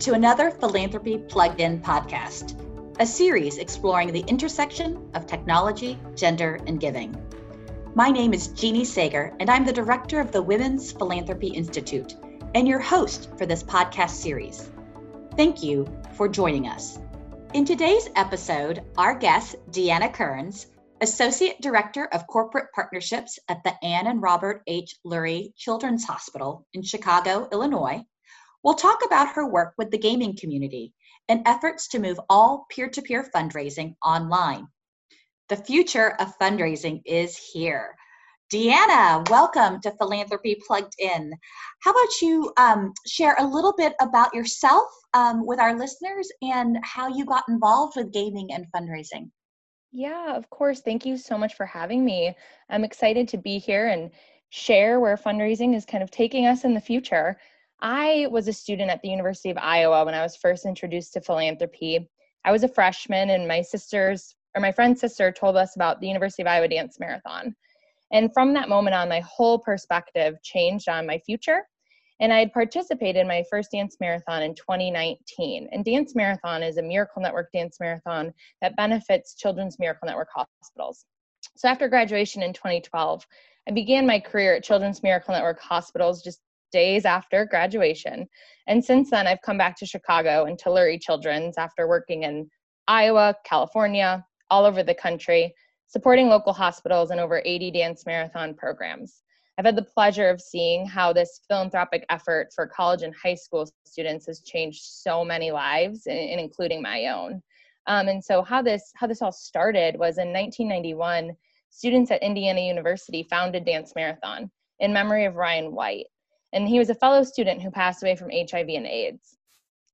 to another Philanthropy Plugged In podcast, a series exploring the intersection of technology, gender, and giving. My name is Jeannie Sager, and I'm the director of the Women's Philanthropy Institute and your host for this podcast series. Thank you for joining us. In today's episode, our guest, Deanna Kearns, Associate Director of Corporate Partnerships at the Ann and Robert H. Lurie Children's Hospital in Chicago, Illinois, will talk about her work with the gaming community and efforts to move all peer to peer fundraising online. The future of fundraising is here. Deanna, welcome to Philanthropy Plugged In. How about you um, share a little bit about yourself um, with our listeners and how you got involved with gaming and fundraising? Yeah, of course. Thank you so much for having me. I'm excited to be here and share where fundraising is kind of taking us in the future. I was a student at the University of Iowa when I was first introduced to philanthropy. I was a freshman, and my sisters, or my friend's sister, told us about the University of Iowa Dance Marathon. And from that moment on, my whole perspective changed on my future. And I had participated in my first dance marathon in 2019. And Dance Marathon is a Miracle Network dance marathon that benefits Children's Miracle Network hospitals. So after graduation in 2012, I began my career at Children's Miracle Network hospitals just days after graduation. And since then, I've come back to Chicago and to Lurie Children's after working in Iowa, California, all over the country, supporting local hospitals and over 80 dance marathon programs. I've had the pleasure of seeing how this philanthropic effort for college and high school students has changed so many lives, and, including my own. Um, and so, how this how this all started was in 1991. Students at Indiana University founded Dance Marathon in memory of Ryan White and he was a fellow student who passed away from HIV and AIDS.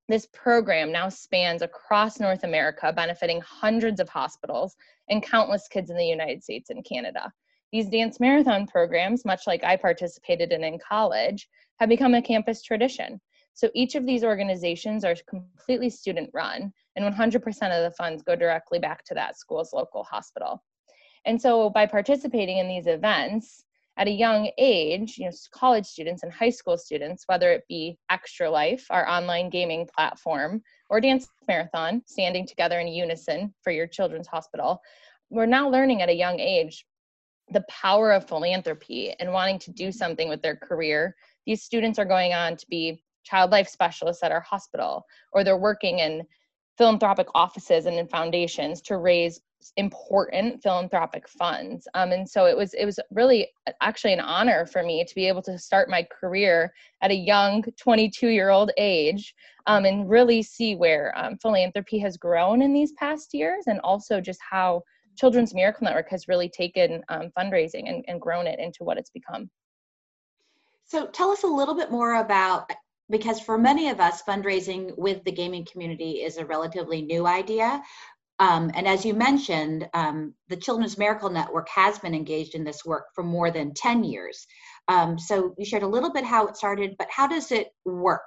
This program now spans across North America, benefiting hundreds of hospitals and countless kids in the United States and Canada. These dance marathon programs, much like I participated in in college, have become a campus tradition. So each of these organizations are completely student run, and 100% of the funds go directly back to that school's local hospital. And so by participating in these events, at a young age, you know, college students and high school students, whether it be Extra Life, our online gaming platform, or Dance Marathon, standing together in unison for your children's hospital, we're now learning at a young age the power of philanthropy and wanting to do something with their career. These students are going on to be child life specialists at our hospital, or they're working in philanthropic offices and in foundations to raise important philanthropic funds um, and so it was it was really actually an honor for me to be able to start my career at a young 22 year old age um, and really see where um, philanthropy has grown in these past years and also just how children's miracle network has really taken um, fundraising and, and grown it into what it's become so tell us a little bit more about because for many of us, fundraising with the gaming community is a relatively new idea. Um, and as you mentioned, um, the Children's Miracle Network has been engaged in this work for more than 10 years. Um, so you shared a little bit how it started, but how does it work?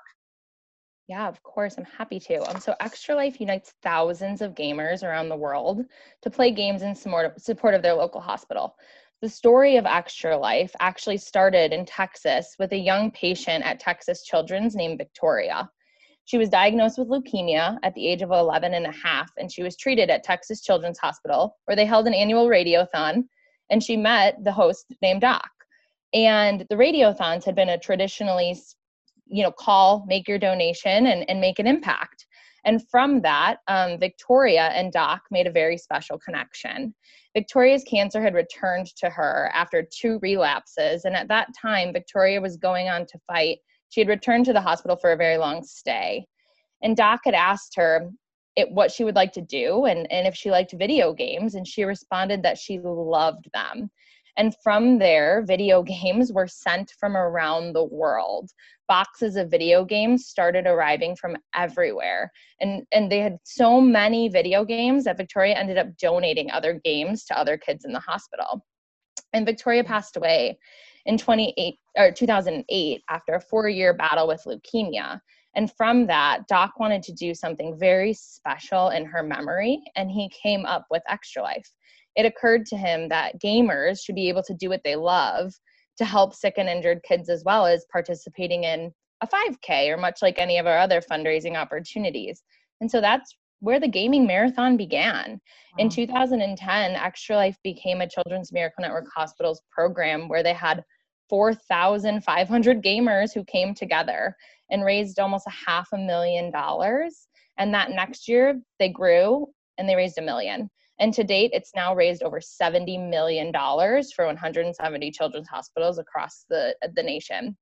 Yeah, of course, I'm happy to. Um, so Extra Life unites thousands of gamers around the world to play games in support of their local hospital. The story of Extra Life actually started in Texas with a young patient at Texas Children's named Victoria. She was diagnosed with leukemia at the age of 11 and a half, and she was treated at Texas Children's Hospital, where they held an annual radiothon, and she met the host named Doc. And the radiothons had been a traditionally, you know, call, make your donation, and, and make an impact. And from that, um, Victoria and Doc made a very special connection. Victoria's cancer had returned to her after two relapses, and at that time, Victoria was going on to fight she had returned to the hospital for a very long stay. And Doc had asked her it, what she would like to do and, and if she liked video games. And she responded that she loved them. And from there, video games were sent from around the world. Boxes of video games started arriving from everywhere. And, and they had so many video games that Victoria ended up donating other games to other kids in the hospital. And Victoria passed away in 28 or 2008 after a four-year battle with leukemia. And from that, Doc wanted to do something very special in her memory, and he came up with Extra Life. It occurred to him that gamers should be able to do what they love to help sick and injured kids as well as participating in a 5K or much like any of our other fundraising opportunities. And so that's where the gaming marathon began. Wow. In 2010, Extra Life became a Children's Miracle Network Hospitals program where they had 4,500 gamers who came together and raised almost a half a million dollars. And that next year, they grew and they raised a million. And to date, it's now raised over $70 million for 170 children's hospitals across the, the nation.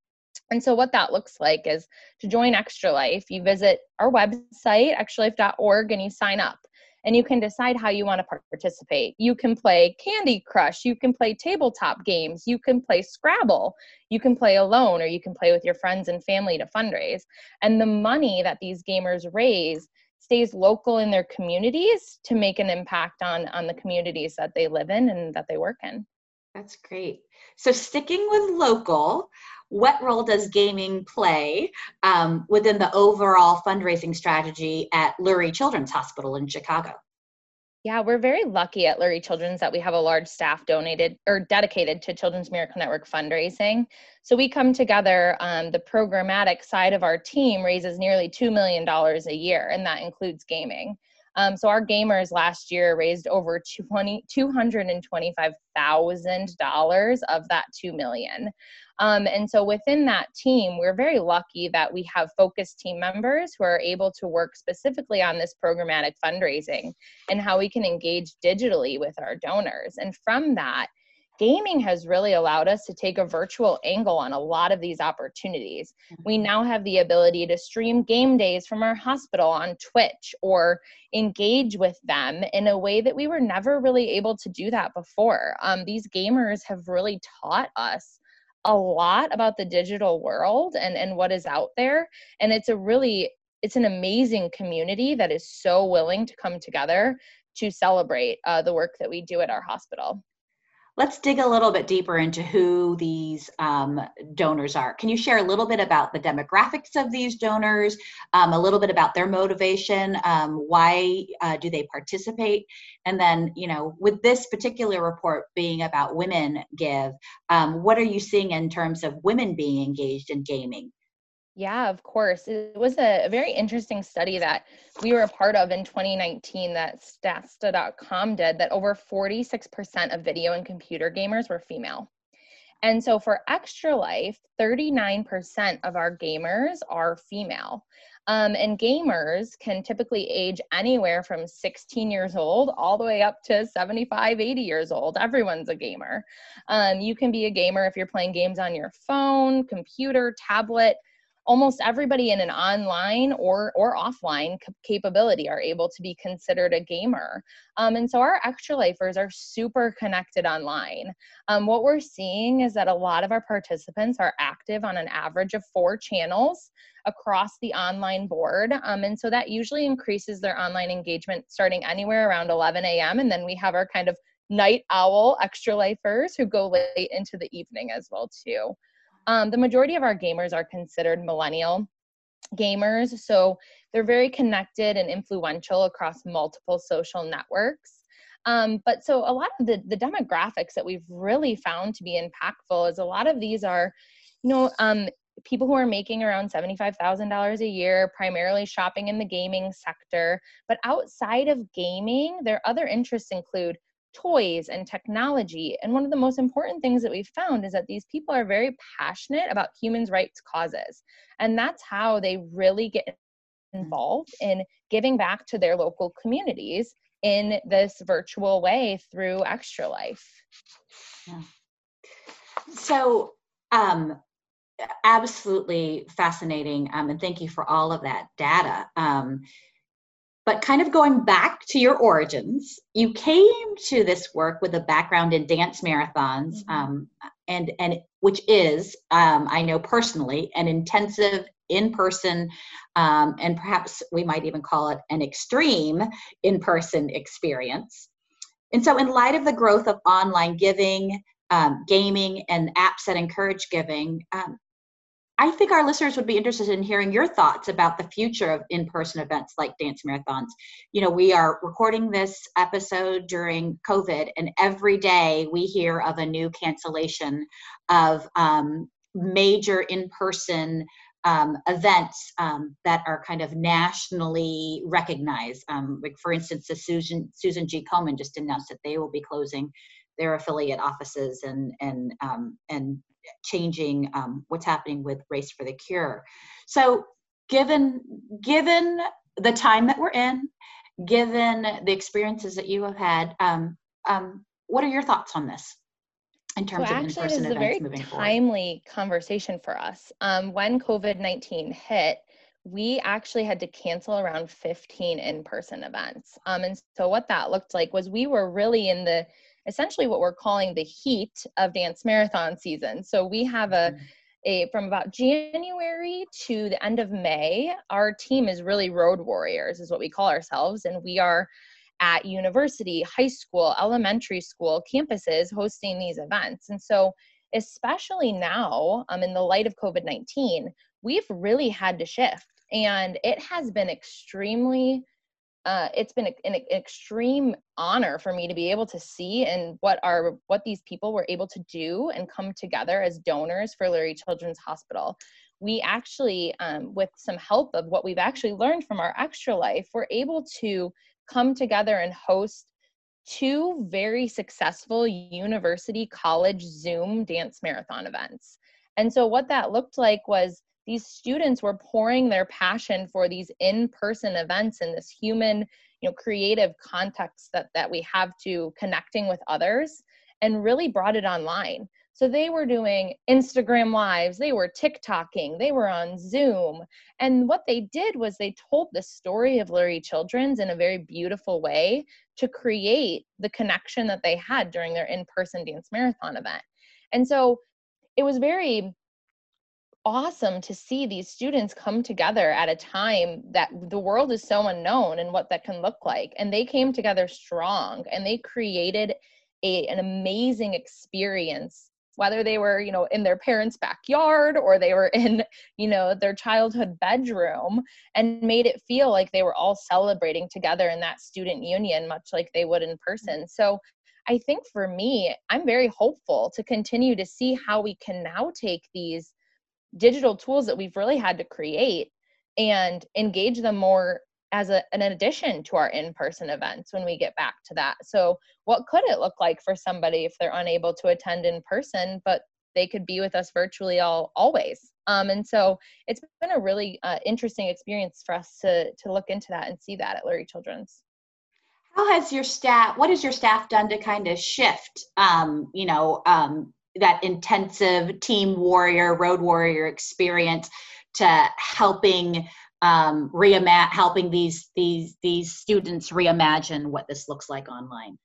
And so, what that looks like is to join Extra Life, you visit our website, extralife.org, and you sign up. And you can decide how you want to participate. You can play Candy Crush, you can play tabletop games, you can play Scrabble, you can play alone, or you can play with your friends and family to fundraise. And the money that these gamers raise stays local in their communities to make an impact on on the communities that they live in and that they work in. That's great. So sticking with local, what role does gaming play um, within the overall fundraising strategy at Lurie Children's Hospital in Chicago? Yeah, we're very lucky at Lurie Children's that we have a large staff donated or dedicated to Children's Miracle Network fundraising. So we come together, um, the programmatic side of our team raises nearly $2 million a year, and that includes gaming. Um, so our gamers last year raised over 20, $225,000 of that 2 million. Um, and so within that team, we're very lucky that we have focused team members who are able to work specifically on this programmatic fundraising and how we can engage digitally with our donors. And from that, gaming has really allowed us to take a virtual angle on a lot of these opportunities. We mm-hmm. now have the ability to stream game days from our hospital on Twitch or engage with them in a way that we were never really able to do that before. Um, these gamers have really taught us a lot about the digital world and, and what is out there. And it's a really it's an amazing community that is so willing to come together to celebrate uh, the work that we do at our hospital let's dig a little bit deeper into who these um, donors are. Can you share a little bit about the demographics of these donors, um, a little bit about their motivation, um, why uh, do they participate, and then you know with this particular report being about women give, um, what are you seeing in terms of women being engaged in gaming? Yeah, of course. It was a, very interesting study that we were a part of in 2019 that Statista.com did that over 46% of video and computer gamers were female. And so for Extra Life, 39% of our gamers are female. Um, and gamers can typically age anywhere from 16 years old all the way up to 75, 80 years old. Everyone's a gamer. Um, you can be a gamer if you're playing games on your phone, computer, tablet almost everybody in an online or or offline capability are able to be considered a gamer. Um, and so our extra lifers are super connected online. Um, what we're seeing is that a lot of our participants are active on an average of four channels across the online board. Um, and so that usually increases their online engagement starting anywhere around 11 a.m and then we have our kind of night owl extra lifers who go late into the evening as well too um, the majority of our gamers are considered millennial gamers, so they're very connected and influential across multiple social networks. Um, but so a lot of the, the demographics that we've really found to be impactful is a lot of these are, you know, um, people who are making around $75,000 a year, primarily shopping in the gaming sector. But outside of gaming, their other interests include toys and technology. And one of the most important things that we've found is that these people are very passionate about human rights causes. And that's how they really get involved in giving back to their local communities in this virtual way through Extra Life. Yeah. So, um, absolutely fascinating. Um, and thank you for all of that data. Um, but kind of going back to your origins, you came to this work with a background in dance marathons, mm-hmm. um, and and which is, um, I know personally, an intensive in-person, um, and perhaps we might even call it an extreme in-person experience. And so, in light of the growth of online giving, um, gaming, and apps that encourage giving, um, I think our listeners would be interested in hearing your thoughts about the future of in person events like dance marathons. You know, we are recording this episode during COVID, and every day we hear of a new cancellation of um, major in person um, events um, that are kind of nationally recognized. Um, like for instance, the Susan Susan G. Komen just announced that they will be closing their affiliate offices and and um, and changing um, what's happening with Race for the Cure. So given given the time that we're in, given the experiences that you have had, um, um, what are your thoughts on this? in terms so of actually, this is a very timely forward. conversation for us. Um, when COVID 19 hit, we actually had to cancel around 15 in person events. Um, and so, what that looked like was we were really in the essentially what we're calling the heat of dance marathon season. So, we have a mm-hmm. A, from about January to the end of May, our team is really road warriors, is what we call ourselves. And we are at university, high school, elementary school campuses hosting these events. And so, especially now, um, in the light of COVID 19, we've really had to shift. And it has been extremely uh, it's been an, an, extreme honor for me to be able to see and what are what these people were able to do and come together as donors for Lurie Children's Hospital. We actually, um, with some help of what we've actually learned from our extra life, we're able to come together and host two very successful university college Zoom dance marathon events. And so, what that looked like was these students were pouring their passion for these in-person events in this human you know creative context that that we have to connecting with others and really brought it online so they were doing Instagram lives, they were TikToking, they were on Zoom. And what they did was they told the story of Lurie Children's in a very beautiful way to create the connection that they had during their in person dance marathon event. And so it was very awesome to see these students come together at a time that the world is so unknown and what that can look like. And they came together strong and they created a, an amazing experience whether they were you know in their parents backyard or they were in you know their childhood bedroom and made it feel like they were all celebrating together in that student union much like they would in person so i think for me i'm very hopeful to continue to see how we can now take these digital tools that we've really had to create and engage them more as a, an addition to our in-person events when we get back to that so what could it look like for somebody if they're unable to attend in person but they could be with us virtually all always um, and so it's been a really uh, interesting experience for us to to look into that and see that at Lurie Children's. How has your staff? What has your staff done to kind of shift? Um, you know, um, that intensive team warrior, road warrior experience to helping um, reimagine, helping these these these students reimagine what this looks like online?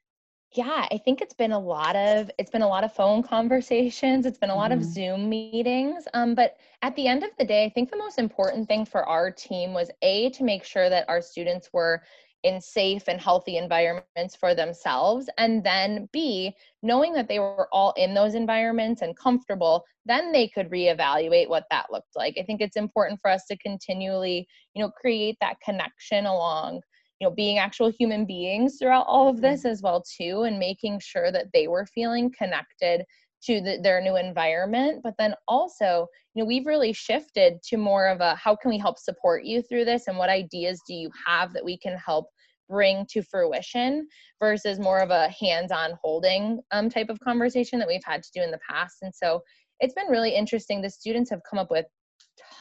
Yeah, I think it's been a lot of it's been a lot of phone conversations. It's been a lot mm-hmm. of Zoom meetings. Um, but at the end of the day, I think the most important thing for our team was a to make sure that our students were in safe and healthy environments for themselves. And then B, knowing that they were all in those environments and comfortable, then they could reevaluate what that looked like. I think it's important for us to continually, you know, create that connection along you know being actual human beings throughout all of this mm-hmm. as well too and making sure that they were feeling connected to the, their new environment but then also you know we've really shifted to more of a how can we help support you through this and what ideas do you have that we can help bring to fruition versus more of a hands-on holding um, type of conversation that we've had to do in the past. And so it's been really interesting. The students have come up with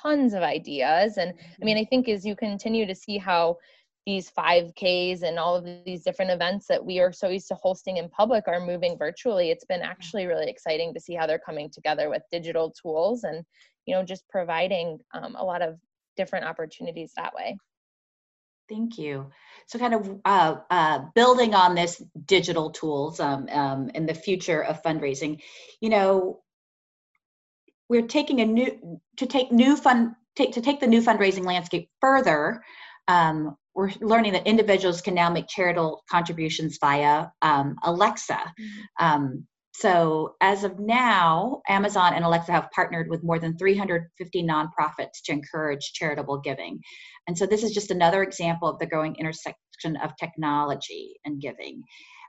tons of ideas. And i mean mm-hmm. i think as you continue to see how these 5Ks and all of these different events that we are so used to hosting in public are moving virtually. It's been actually really exciting to see how they're coming together with digital tools and, you know, just providing um, a lot of different opportunities that way. Thank you. So, kind of uh, uh, building on this digital tools um, um, in the future of fundraising, you know, we're taking a new to take new fund take to take the new fundraising landscape further. Um, we're learning that individuals can now make charitable contributions via um, Alexa. Mm-hmm. Um, so, as of now, Amazon and Alexa have partnered with more than 350 nonprofits to encourage charitable giving. And so, this is just another example of the growing intersection of technology and giving.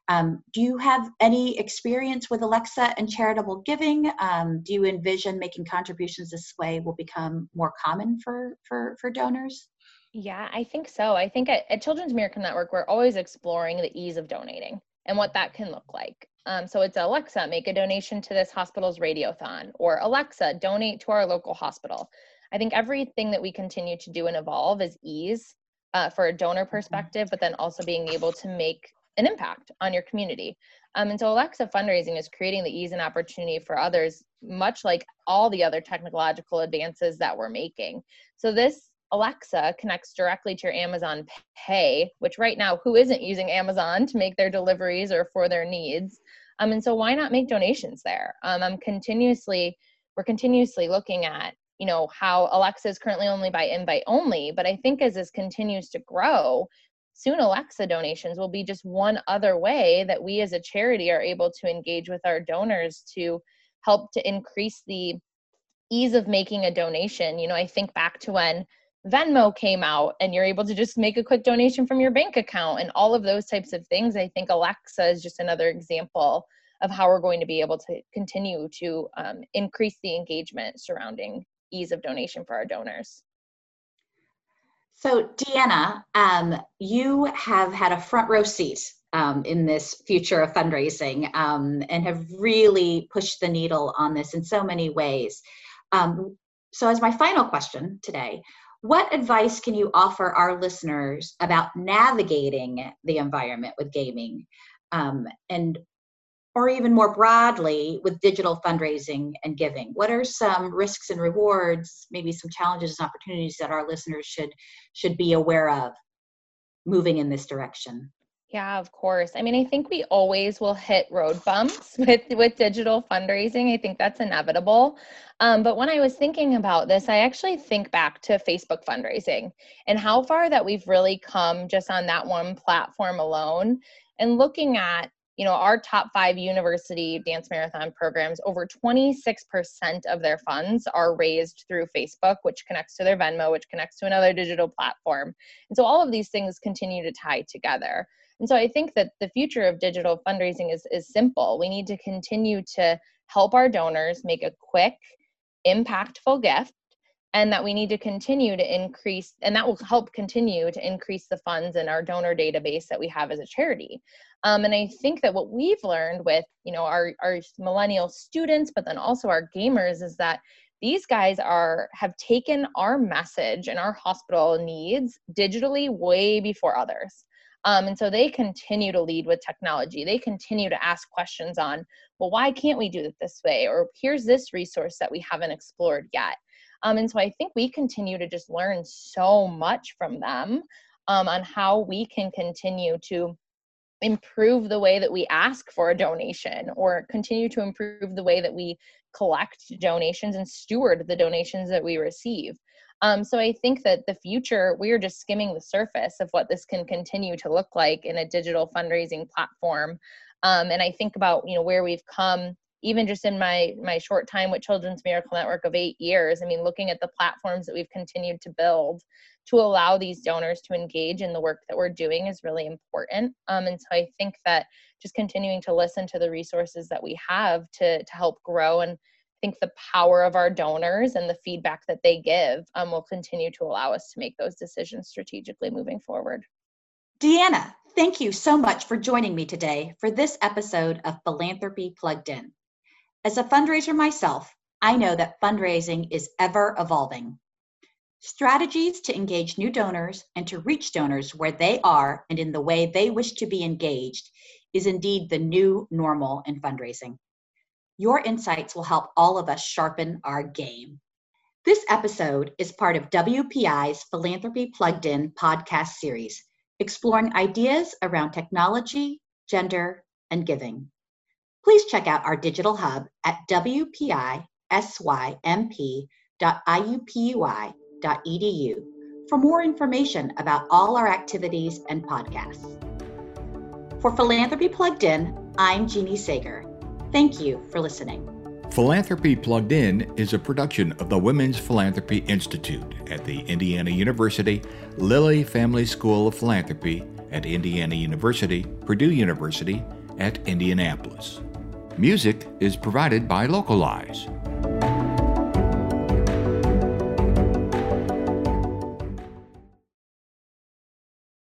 Um, do you have any experience with Alexa and charitable giving? Um, do you envision making contributions this way will become more common for, for, for donors? Yeah, I think so. I think at, at Children's Miracle Network, we're always exploring the ease of donating and what that can look like. Um, so it's Alexa, make a donation to this hospital's radiothon, or Alexa, donate to our local hospital. I think everything that we continue to do and evolve is ease uh, for a donor mm-hmm. perspective, but then also being able to make an impact on your community. Um, and so Alexa fundraising is creating the ease and opportunity for others, much like all the other technological advances that we're making. So this Alexa connects directly to your Amazon Pay, which right now, who isn't using Amazon to make their deliveries or for their needs? Um, and so why not make donations there? Um, I'm continuously, we're continuously looking at, you know, how Alexa is currently only by invite only, but I think as this continues to grow, soon Alexa donations will be just one other way that we as a charity are able to engage with our donors to help to increase the ease of making a donation. You know, I think back to when Venmo came out and you're able to just make a quick donation from your bank account and all of those types of things. I think Alexa is just another example of how we're going to be able to continue to um, increase the engagement surrounding ease of donation for our donors. So, Deanna, um, you have had a front row seat um, in this future of fundraising um, and have really pushed the needle on this in so many ways. Um, so, as my final question today, what advice can you offer our listeners about navigating the environment with gaming um, and or even more broadly with digital fundraising and giving? What are some risks and rewards maybe some challenges and opportunities that our listeners should should be aware of moving in this direction yeah, of course. I mean, I think we always will hit road bumps with with digital fundraising. I think that's inevitable. Um, but when I was thinking about this, I actually think back to Facebook fundraising and how far that we've really come just on that one platform alone. And looking at you know our top five university dance marathon programs over 26% of their funds are raised through facebook which connects to their venmo which connects to another digital platform and so all of these things continue to tie together and so I think that the future of digital fundraising is, is simple. We need to continue to help our donors make a quick, impactful gift, and that we need to continue to increase, and that will help continue to increase the funds in our donor database that we have as a charity. Um, and I think that what we've learned with, you know, our, our millennial students, but then also our gamers is that these guys are have taken our message and our hospital needs digitally way before others um, and so they continue to lead with technology. They continue to ask questions on, well, why can't we do it this way? Or here's this resource that we haven't explored yet. Um, and so I think we continue to just learn so much from them um, on how we can continue to improve the way that we ask for a donation or continue to improve the way that we collect donations and steward the donations that we receive. Um, so I think that the future, we are just skimming the surface of what this can continue to look like in a digital fundraising platform. Um, and I think about you know where we've come, even just in my my short time with Children's Miracle Network of eight years. I mean, looking at the platforms that we've continued to build to allow these donors to engage in the work that we're doing is really important. Um, and so I think that just continuing to listen to the resources that we have to to help grow and think the power of our donors and the feedback that they give um, will continue to allow us to make those decisions strategically moving forward. Deanna, thank you so much for joining me today for this episode of Philanthropy Plugged In. As a fundraiser myself, I know that fundraising is ever evolving. Strategies to engage new donors and to reach donors where they are and in the way they wish to be engaged is indeed the new normal in fundraising. Your insights will help all of us sharpen our game. This episode is part of WPI's Philanthropy Plugged In podcast series, exploring ideas around technology, gender, and giving. Please check out our digital hub at wpisymp.iupui.edu for more information about all our activities and podcasts. For Philanthropy Plugged In, I'm Jeannie Sager. Thank you for listening. Philanthropy Plugged In is a production of the Women's Philanthropy Institute at the Indiana University Lilly Family School of Philanthropy at Indiana University, Purdue University, at Indianapolis. Music is provided by Localize.